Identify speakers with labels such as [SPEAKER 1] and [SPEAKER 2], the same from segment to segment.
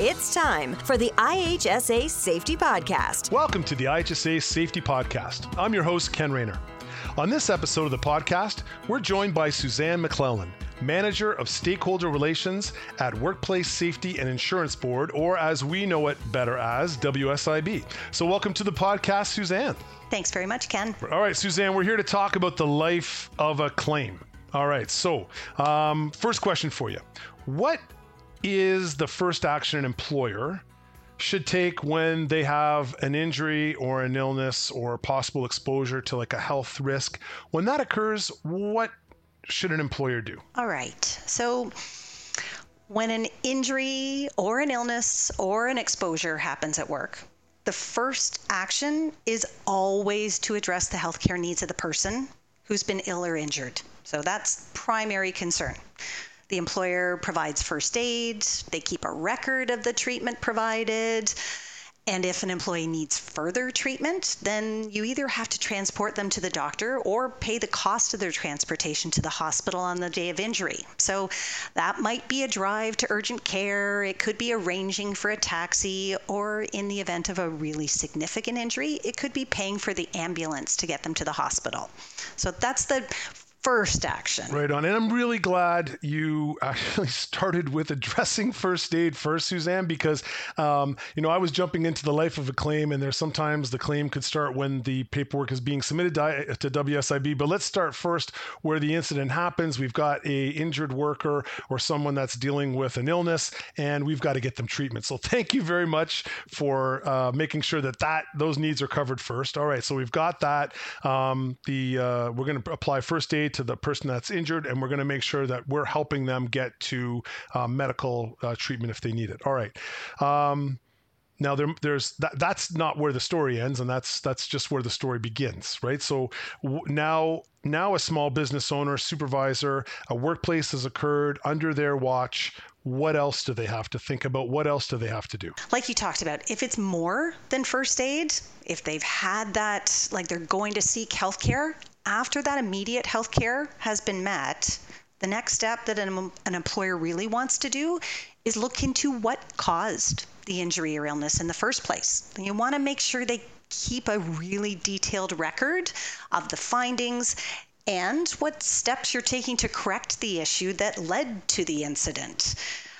[SPEAKER 1] It's time for the IHSA Safety Podcast.
[SPEAKER 2] Welcome to the IHSA Safety Podcast. I'm your host, Ken Rayner. On this episode of the podcast, we're joined by Suzanne McClelland, Manager of Stakeholder Relations at Workplace Safety and Insurance Board, or as we know it better as WSIB. So, welcome to the podcast, Suzanne.
[SPEAKER 3] Thanks very much, Ken.
[SPEAKER 2] All right, Suzanne, we're here to talk about the life of a claim. All right, so um, first question for you What is the first action an employer should take when they have an injury or an illness or possible exposure to like a health risk? When that occurs, what should an employer do?
[SPEAKER 3] All right. So, when an injury or an illness or an exposure happens at work, the first action is always to address the healthcare needs of the person who's been ill or injured. So that's primary concern. The employer provides first aid, they keep a record of the treatment provided. And if an employee needs further treatment, then you either have to transport them to the doctor or pay the cost of their transportation to the hospital on the day of injury. So that might be a drive to urgent care, it could be arranging for a taxi, or in the event of a really significant injury, it could be paying for the ambulance to get them to the hospital. So that's the first action.
[SPEAKER 2] Right on. And I'm really glad you actually started with addressing first aid first, Suzanne, because, um, you know, I was jumping into the life of a claim, and there's sometimes the claim could start when the paperwork is being submitted to WSIB. But let's start first where the incident happens. We've got a injured worker or someone that's dealing with an illness, and we've got to get them treatment. So thank you very much for uh, making sure that that those needs are covered first. All right, so we've got that. Um, the uh, we're going to apply first aid to the person that's injured, and we're going to make sure that we're helping them get to uh, medical uh, treatment if they need it. All right. Um, now there, there's that, that's not where the story ends, and that's that's just where the story begins, right? So w- now now a small business owner, supervisor, a workplace has occurred under their watch. What else do they have to think about? What else do they have to do?
[SPEAKER 3] Like you talked about, if it's more than first aid, if they've had that, like they're going to seek health care, after that immediate health care has been met, the next step that an, an employer really wants to do is look into what caused the injury or illness in the first place. You want to make sure they keep a really detailed record of the findings and what steps you're taking to correct the issue that led to the incident.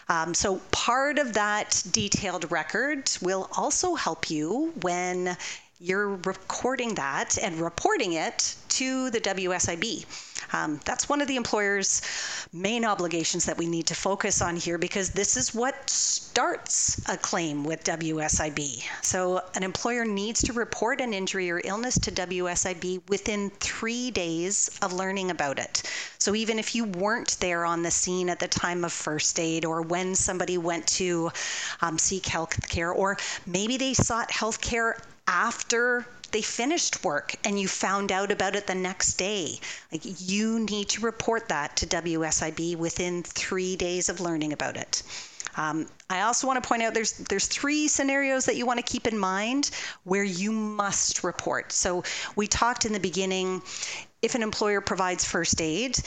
[SPEAKER 3] Um, so, part of that detailed record will also help you when you're recording that and reporting it to the WSIB. Um, that's one of the employer's main obligations that we need to focus on here because this is what starts a claim with WSIB. So, an employer needs to report an injury or illness to WSIB within three days of learning about it. So, even if you weren't there on the scene at the time of first aid or when somebody went to um, seek health care, or maybe they sought health care after they finished work and you found out about it the next day. Like you need to report that to WSIB within three days of learning about it. Um, I also want to point out there's there's three scenarios that you want to keep in mind where you must report. So we talked in the beginning, if an employer provides first aid,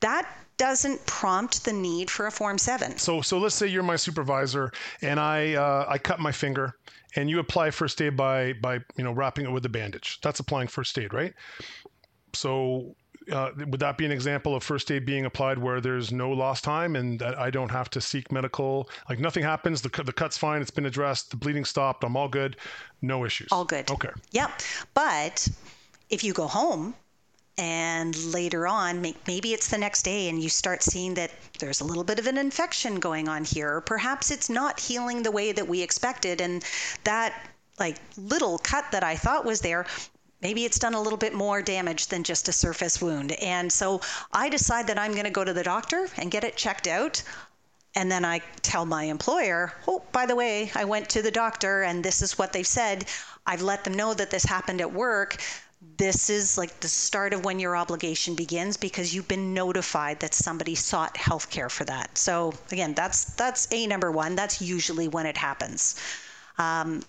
[SPEAKER 3] that doesn't prompt the need for a form 7
[SPEAKER 2] so so let's say you're my supervisor and i uh, i cut my finger and you apply first aid by by you know wrapping it with a bandage. That's applying first aid, right? So uh, would that be an example of first aid being applied where there's no lost time and that I don't have to seek medical? Like nothing happens, the, the cut's fine, it's been addressed, the bleeding stopped, I'm all good, no issues.
[SPEAKER 3] All good.
[SPEAKER 2] Okay.
[SPEAKER 3] Yep. But if you go home and later on maybe it's the next day and you start seeing that there's a little bit of an infection going on here perhaps it's not healing the way that we expected. And that like little cut that I thought was there maybe it's done a little bit more damage than just a surface wound. And so I decide that I'm going to go to the doctor and get it checked out. And then I tell my employer, oh, by the way, I went to the doctor and this is what they've said. I've let them know that this happened at work this is like the start of when your obligation begins because you've been notified that somebody sought health care for that. So again, that's that's a number one. That's usually when it happens. Um,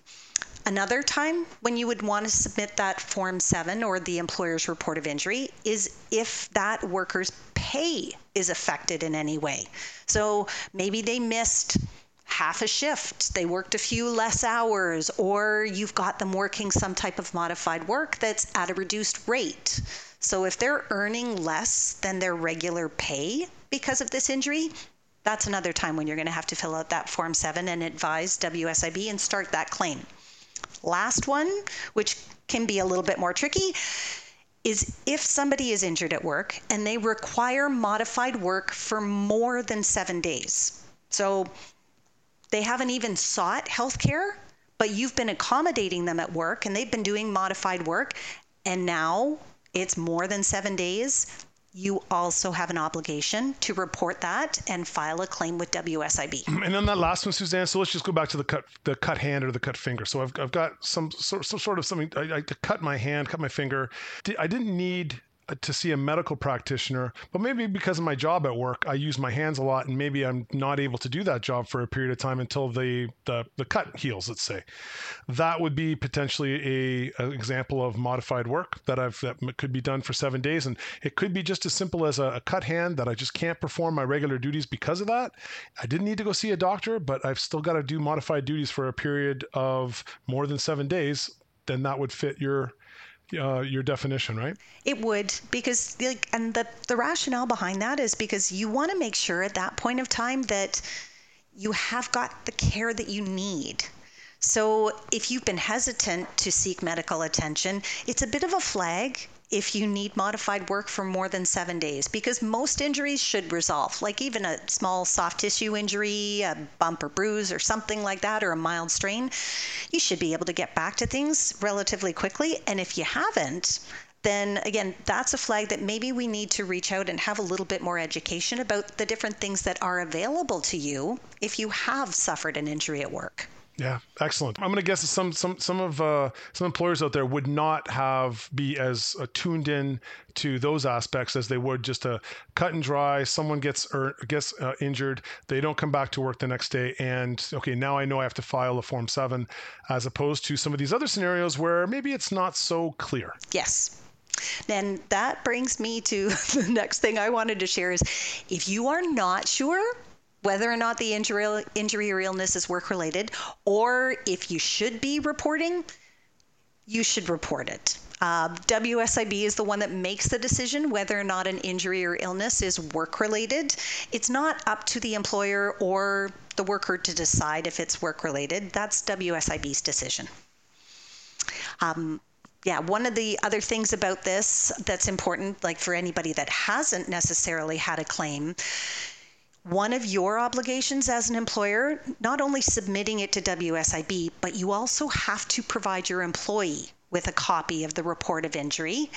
[SPEAKER 3] another time when you would want to submit that form 7 or the employer's report of injury is if that worker's pay is affected in any way. So maybe they missed half a shift, they worked a few less hours, or you've got them working some type of modified work that's at a reduced rate. So if they're earning less than their regular pay because of this injury, that's another time when you're going to have to fill out that Form 7 and advise WSIB and start that claim. Last one, which can be a little bit more tricky, is if somebody is injured at work and they require modified work for more than seven days. So they haven't even sought health care, but you've been accommodating them at work and they've been doing modified work, and now it's more than seven days you also have an obligation to report that and file a claim with WSIB.
[SPEAKER 2] And then that last one, Suzanne. So let's just go back to the cut, the cut hand or the cut finger. So I've, I've got some, some, some sort of something. I, I cut my hand, cut my finger. I didn't need to see a medical practitioner, but maybe because of my job at work, I use my hands a lot, and maybe I'm not able to do that job for a period of time until the the, the cut heals. Let's say that would be potentially a, a example of modified work that I've that could be done for seven days, and it could be just as simple as a, a cut hand that I just can't perform my regular duties because of that. I didn't need to go see a doctor, but I've still got to do modified duties for a period of more than seven days. Then that would fit your uh, your definition, right?
[SPEAKER 3] It would because like and the the rationale behind that is because you want to make sure at that point of time that you have got the care that you need. So if you've been hesitant to seek medical attention, it's a bit of a flag if you need modified work for more than seven days because most injuries should resolve, like even a small soft tissue injury, a bump or bruise, or something like that, or a mild strain. You should be able to get back to things relatively quickly. And if you haven't, then again, that's a flag that maybe we need to reach out and have a little bit more education about the different things that are available to you if you have suffered an injury at work.
[SPEAKER 2] Yeah, excellent. I'm going to guess that some some some of uh, some employers out there would not have be as tuned in to those aspects as they would just a cut and dry. Someone gets or er, gets uh, injured, they don't come back to work the next day, and okay, now I know I have to file a Form Seven, as opposed to some of these other scenarios where maybe it's not so clear.
[SPEAKER 3] Yes. And that brings me to the next thing I wanted to share is if you are not sure whether or not the injury, injury or illness is work related, or if you should be reporting, you should report it. Uh, WSIB is the one that makes the decision whether or not an injury or illness is work related. It's not up to the employer or the worker to decide if it's work related. That's WSIB's decision. Um, yeah, one of the other things about this that's important, like for anybody that hasn't necessarily had a claim, one of your obligations as an employer, not only submitting it to WSIB, but you also have to provide your employee with a copy of the report of injury.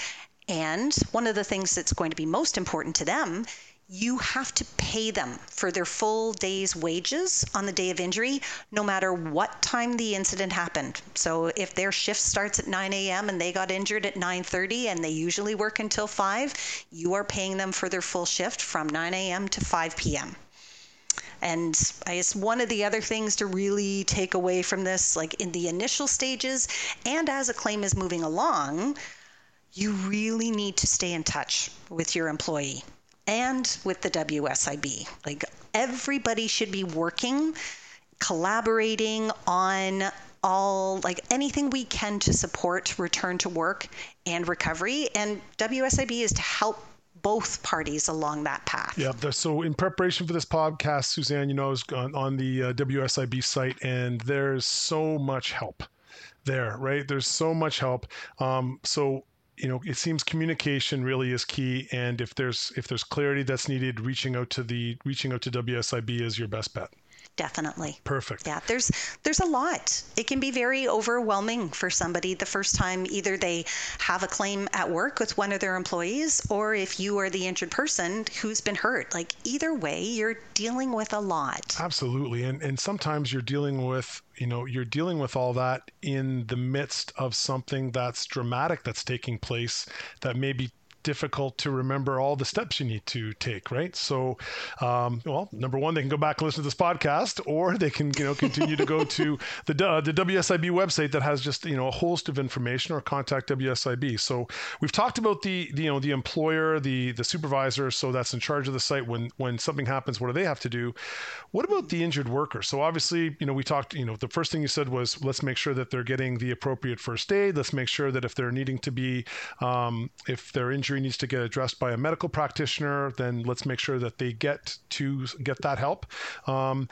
[SPEAKER 3] And one of the things that's going to be most important to them, you have to pay them for their full day's wages on the day of injury, no matter what time the incident happened. So if their shift starts at 9 a.m. and they got injured at 9:30 and they usually work until 5, you are paying them for their full shift from 9 a.m. to 5 p.m. And I guess one of the other things to really take away from this, like in the initial stages and as a claim is moving along, you really need to stay in touch with your employee and with the WSIB. Like everybody should be working, collaborating on all like anything we can to support return to work and recovery. And WSIB is to help both parties along that path.
[SPEAKER 2] Yeah. So in preparation for this podcast, Suzanne, you know, I was on, the uh, WSIB site, and there's so much help there, right? There's so much help. Um, so you know, it seems communication really is key, and if there's if there's clarity that's needed, reaching out to the reaching out to WSIB is your best bet
[SPEAKER 3] definitely.
[SPEAKER 2] Perfect.
[SPEAKER 3] Yeah there's there's a lot. It can be very overwhelming for somebody the first time either they have a claim at work with one of their employees or if you are the injured person who's been hurt. Like either way you're dealing with a lot.
[SPEAKER 2] Absolutely. And and sometimes you're dealing with you know you're dealing with all that in the midst of something that's dramatic that's taking place that maybe difficult to remember all the steps you need to take, right? So, um, well, number one, they can go back and listen to this podcast, or they can, you know, continue to go to the uh, the WSIB website that has just you know a host of information, or contact WSIB. So we've talked about the, the you know the employer, the the supervisor, so that's in charge of the site. When when something happens, what do they have to do? What about the injured worker? So obviously, you know, we talked. You know, the first thing you said was let's make sure that they're getting the appropriate first aid. Let's make sure that if they're needing to be um, if their injury needs to get addressed by a medical practitioner, then let's make sure that they get to get that help. Um,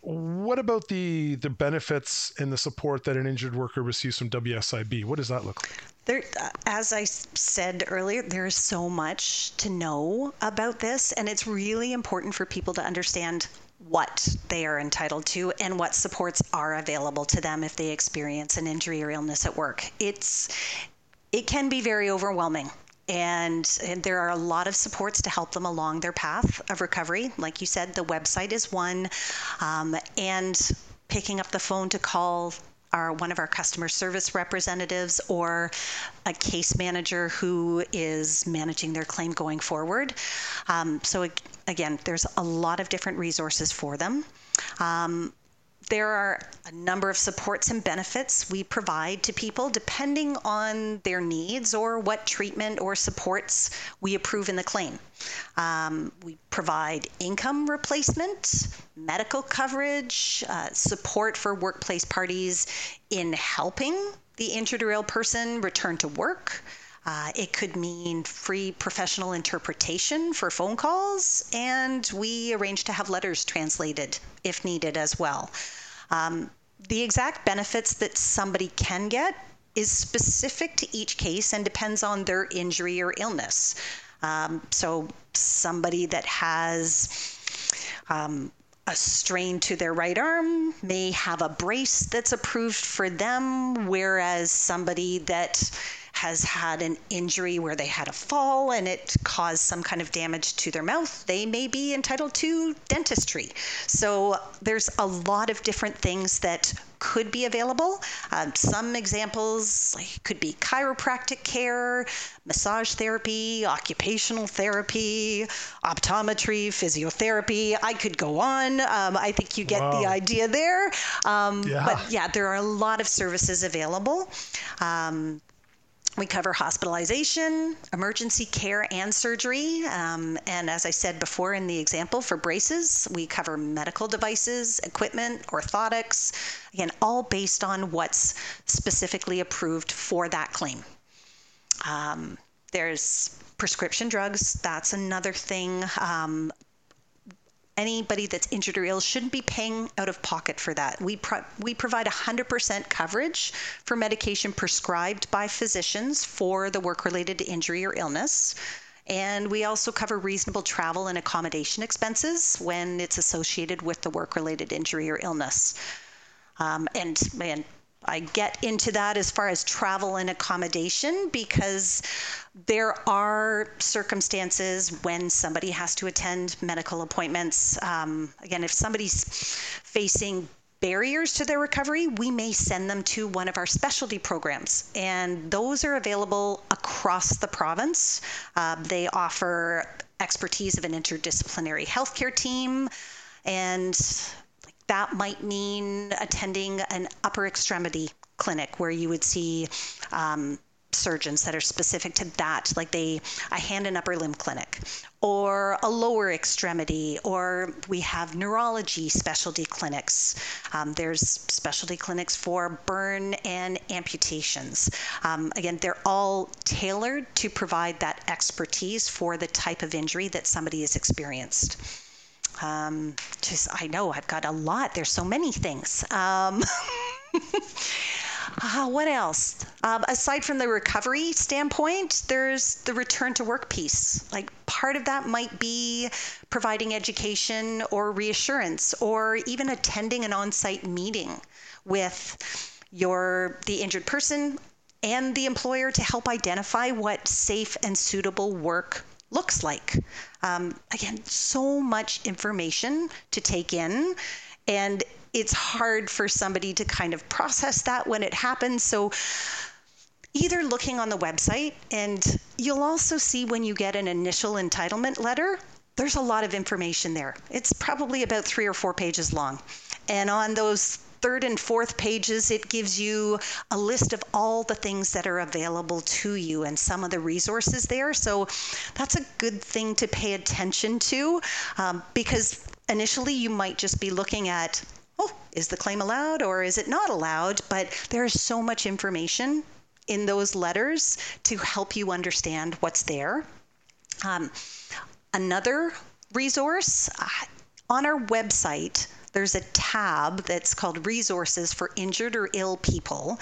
[SPEAKER 2] what about the the benefits and the support that an injured worker receives from WSIB? What does that look like?
[SPEAKER 3] There, uh, as I said earlier, there is so much to know about this, and it's really important for people to understand what they are entitled to and what supports are available to them if they experience an injury or illness at work. It's it can be very overwhelming. And, and, there are a lot of supports to help them along their path of recovery. Like you said, the website is one, um, and picking up the phone to call our one of our customer service representatives or a case manager who is managing their claim going forward. Um, so again, there's a lot of different resources for them. Um, there are a number of supports and benefits we provide to people depending on their needs or what treatment or supports we approve in the claim. Um, we provide income replacement, medical coverage, uh, support for workplace parties in helping the injured or ill person return to work. Uh, it could mean free professional interpretation for phone calls, and we arrange to have letters translated if needed as well. Um, the exact benefits that somebody can get is specific to each case and depends on their injury or illness. Um, so, somebody that has um, a strain to their right arm may have a brace that's approved for them, whereas somebody that has had an injury where they had a fall and it caused some kind of damage to their mouth, they may be entitled to dentistry. So there's a lot of different things that could be available. Um, some examples like, could be chiropractic care, massage therapy, occupational therapy, optometry, physiotherapy. I could go on. Um, I think you get wow. the idea there. Um, yeah. But yeah, there are a lot of services available. We cover hospitalization, emergency care, and surgery. Um, and as I said before in the example for braces, we cover medical devices, equipment, orthotics, again, all based on what's specifically approved for that claim. Um, there's prescription drugs, that's another thing. Um, anybody that's injured or ill shouldn't be paying out of pocket for that. We pro- we provide 100% coverage for medication prescribed by physicians for the work-related injury or illness. And we also cover reasonable travel and accommodation expenses when it's associated with the work-related injury or illness. Um, and, and I get into that as far as travel and accommodation because there are circumstances when somebody has to attend medical appointments. Um, again, if somebody's facing barriers to their recovery, we may send them to one of our specialty programs. And those are available across the province. Uh, they offer expertise of an interdisciplinary healthcare team. And that might mean attending an upper extremity clinic where you would see um, surgeons that are specific to that, like they a hand and upper limb clinic, or a lower extremity, or we have neurology specialty clinics. Um, there's specialty clinics for burn and amputations. Um, again, they're all tailored to provide that expertise for the type of injury that somebody has experienced. Um, just I know I've got a lot. There's so many things. Um, uh, what else? Um, aside from the recovery standpoint, there's the return to work piece. Like part of that might be providing education or reassurance, or even attending an on-site meeting with your the injured person and the employer to help identify what safe and suitable work looks like. Um, again, so much information to take in, and it's hard for somebody to kind of process that when it happens. So, either looking on the website and you'll also see when you get an initial entitlement letter, there's a lot of information there. It's probably about three or four pages long. And on those third and fourth pages, it gives you a list of all the things that are available to you and some of the resources there. So that's a good thing to pay attention to um, because initially you might just be looking at oh, is the claim allowed or is it not allowed? But there's so much information in those letters to help you understand what's there. Um, another resource uh, on our website, there's a tab that's called Resources for Injured or Ill People.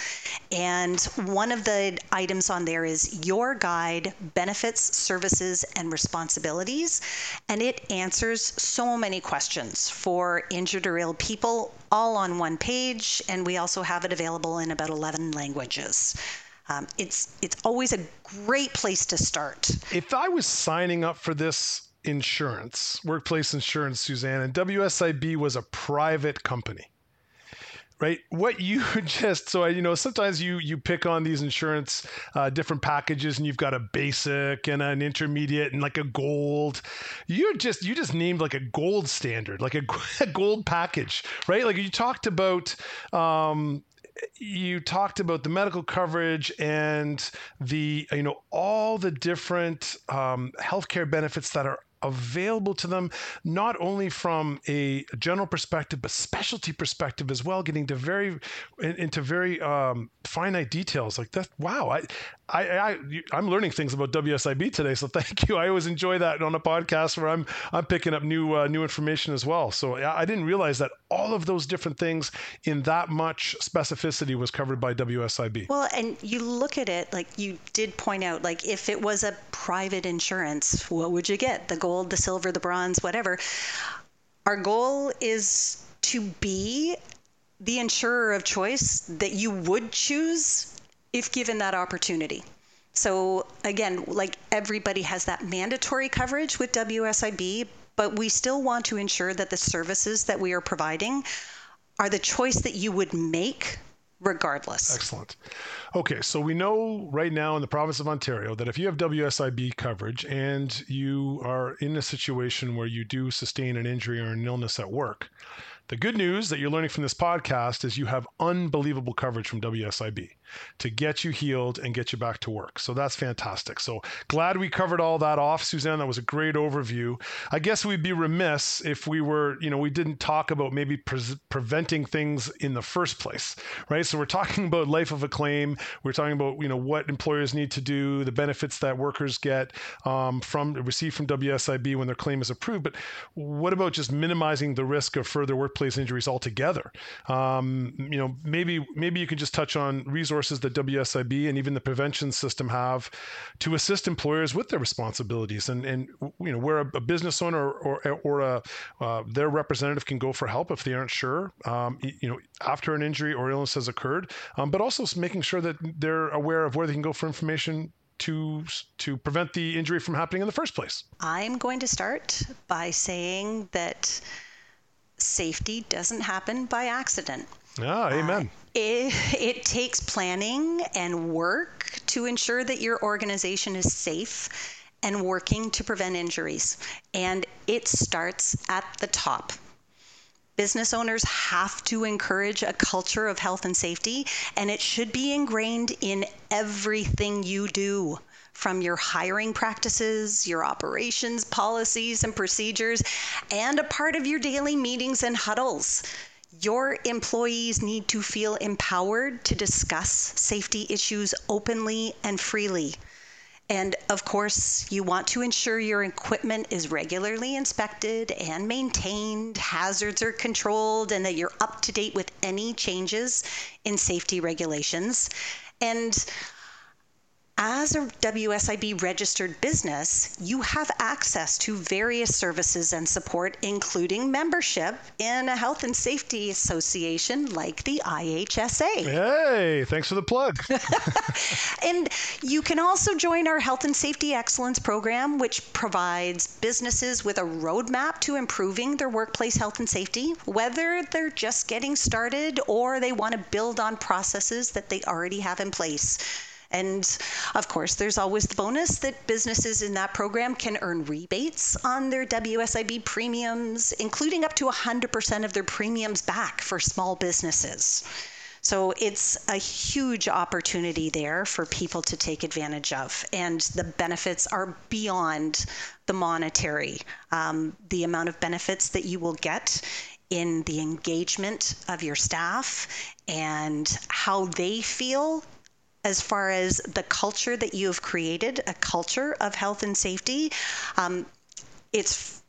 [SPEAKER 3] And one of the items on there is Your Guide Benefits, Services, and Responsibilities. And it answers so many questions for injured or ill people all on one page. And we also have it available in about 11 languages. Um, it's it's always a great place to start.
[SPEAKER 2] If I was signing up for this insurance, workplace insurance, Suzanne, and WSIB was a private company. Right, what you just so you know sometimes you you pick on these insurance uh, different packages and you've got a basic and an intermediate and like a gold. You're just you just named like a gold standard, like a, a gold package, right? Like you talked about um, you talked about the medical coverage and the you know all the different um, healthcare benefits that are available to them, not only from a general perspective, but specialty perspective as well, getting to very into very um, finite details like that. Wow, I, I, I, am learning things about WSIB today, so thank you. I always enjoy that on a podcast where I'm I'm picking up new uh, new information as well. So I didn't realize that all of those different things in that much specificity was covered by WSIB.
[SPEAKER 3] Well, and you look at it like you did point out, like if it was a private insurance, what would you get? The gold, the silver, the bronze, whatever. Our goal is to be the insurer of choice that you would choose if given that opportunity. So again, like everybody has that mandatory coverage with WSIB, but we still want to ensure that the services that we are providing are the choice that you would make regardless.
[SPEAKER 2] Excellent. Okay, so we know right now in the province of Ontario that if you have WSIB coverage and you are in a situation where you do sustain an injury or an illness at work, the good news that you're learning from this podcast is you have unbelievable coverage from WSIB to get you healed and get you back to work. So that's fantastic. So glad we covered all that off, Suzanne. That was a great overview. I guess we'd be remiss if we were, you know, we didn't talk about maybe pre- preventing things in the first place, right? So we're talking about life of a claim. We're talking about, you know, what employers need to do, the benefits that workers get um, from receive from WSIB when their claim is approved. But what about just minimizing the risk of further workplace injuries altogether? Um, you know, maybe maybe you can just touch on resources that WSIB and even the prevention system have to assist employers with their responsibilities. And, and you know, where a, a business owner or, or, or a, uh, their representative can go for help if they aren't sure, um, you know, after an injury or illness has occurred, um, but also making sure that they're aware of where they can go for information to to prevent the injury from happening in the first place?
[SPEAKER 3] I'm going to start by saying that safety doesn't happen by accident.
[SPEAKER 2] Ah, amen. Uh,
[SPEAKER 3] it, it takes planning and work to ensure that your organization is safe and working to prevent injuries. And it starts at the top. Business owners have to encourage a culture of health and safety, and it should be ingrained in everything you do from your hiring practices, your operations policies and procedures, and a part of your daily meetings and huddles. Your employees need to feel empowered to discuss safety issues openly and freely. And of course, you want to ensure your equipment is regularly inspected and maintained, hazards are controlled, and that you're up to date with any changes in safety regulations. And as a WSIB registered business, you have access to various services and support, including membership in a health and safety association like the IHSA.
[SPEAKER 2] Hey, thanks for the plug.
[SPEAKER 3] and you can also join our Health and Safety Excellence program, which provides businesses with a roadmap to improving their workplace health and safety, whether they're just getting started or they want to build on processes that they already have in place. And of course, there's always the bonus that businesses in that program can earn rebates on their WSIB premiums, including up to 100% of their premiums back for small businesses. So it's a huge opportunity there for people to take advantage of. And the benefits are beyond the monetary. Um, the amount of benefits that you will get in the engagement of your staff and how they feel as far as the culture that you have created, a culture of health and safety, um, it's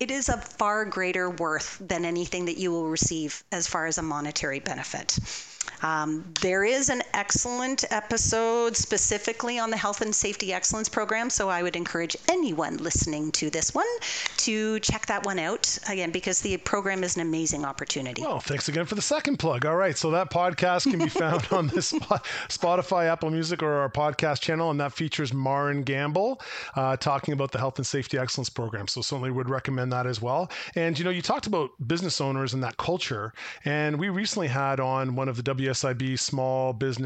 [SPEAKER 3] it is of far greater worth than anything that you will receive as far as a monetary benefit. Um, there is an excellent episode specifically on the Health and Safety Excellence Program, so I would encourage anyone listening to this one to check that one out again because the program is an amazing opportunity.
[SPEAKER 2] Well, thanks again for the second plug. All right, so that podcast can be found on this Spotify, Apple Music, or our podcast channel, and that features Marin Gamble uh, talking about the Health and Safety Excellence Program. So certainly would recommend that as well. And you know, you talked about business owners and that culture, and we recently had on one of the WSIB small business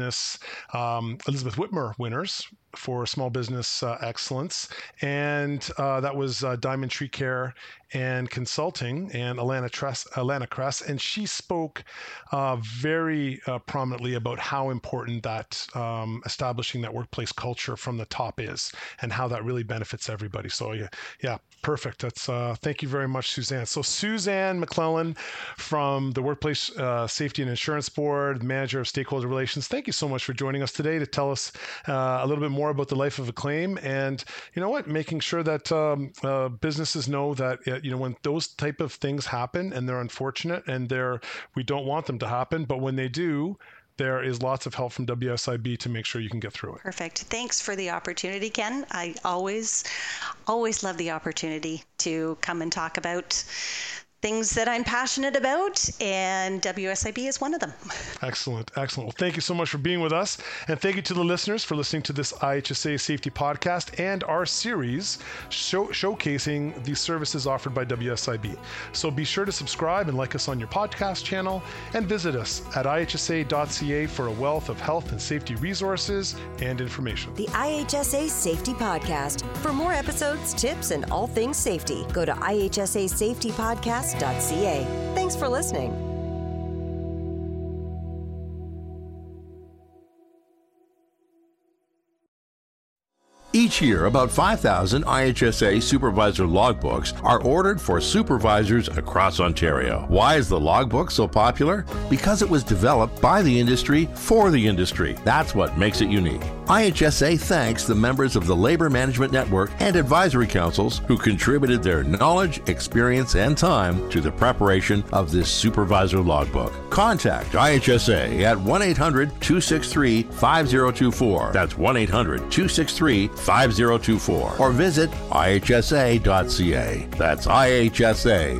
[SPEAKER 2] um, Elizabeth Witmer winners for small business uh, excellence, and uh, that was uh, Diamond Tree Care and Consulting and Alana, Tress, Alana Kress, and she spoke uh, very uh, prominently about how important that um, establishing that workplace culture from the top is, and how that really benefits everybody. So yeah, yeah, perfect. That's uh, thank you very much, Suzanne. So Suzanne McClelland from the Workplace Safety and Insurance Board, manager of stakeholder relations. Thank you so much for joining us today to tell us a little bit more more about the life of a claim, and you know what, making sure that um, uh, businesses know that uh, you know when those type of things happen and they're unfortunate and they're we don't want them to happen, but when they do, there is lots of help from WSIB to make sure you can get through it.
[SPEAKER 3] Perfect. Thanks for the opportunity, Ken. I always, always love the opportunity to come and talk about things that I'm passionate about, and WSIB is one of them.
[SPEAKER 2] Excellent, excellent. Well, thank you so much for being with us, and thank you to the listeners for listening to this IHSA Safety Podcast and our series show, showcasing the services offered by WSIB. So be sure to subscribe and like us on your podcast channel, and visit us at ihsa.ca for a wealth of health and safety resources and information.
[SPEAKER 1] The IHSA Safety Podcast. For more episodes, tips, and all things safety, go to IHSA Safety Podcast Thanks for listening.
[SPEAKER 4] Each year, about 5,000 IHSA supervisor logbooks are ordered for supervisors across Ontario. Why is the logbook so popular? Because it was developed by the industry for the industry. That's what makes it unique. IHSA thanks the members of the Labor Management Network and advisory councils who contributed their knowledge, experience, and time to the preparation of this supervisor logbook. Contact IHSA at 1 800 263 5024. That's 1 800 263 5024 or visit ihsa.ca. That's ihsa.ca.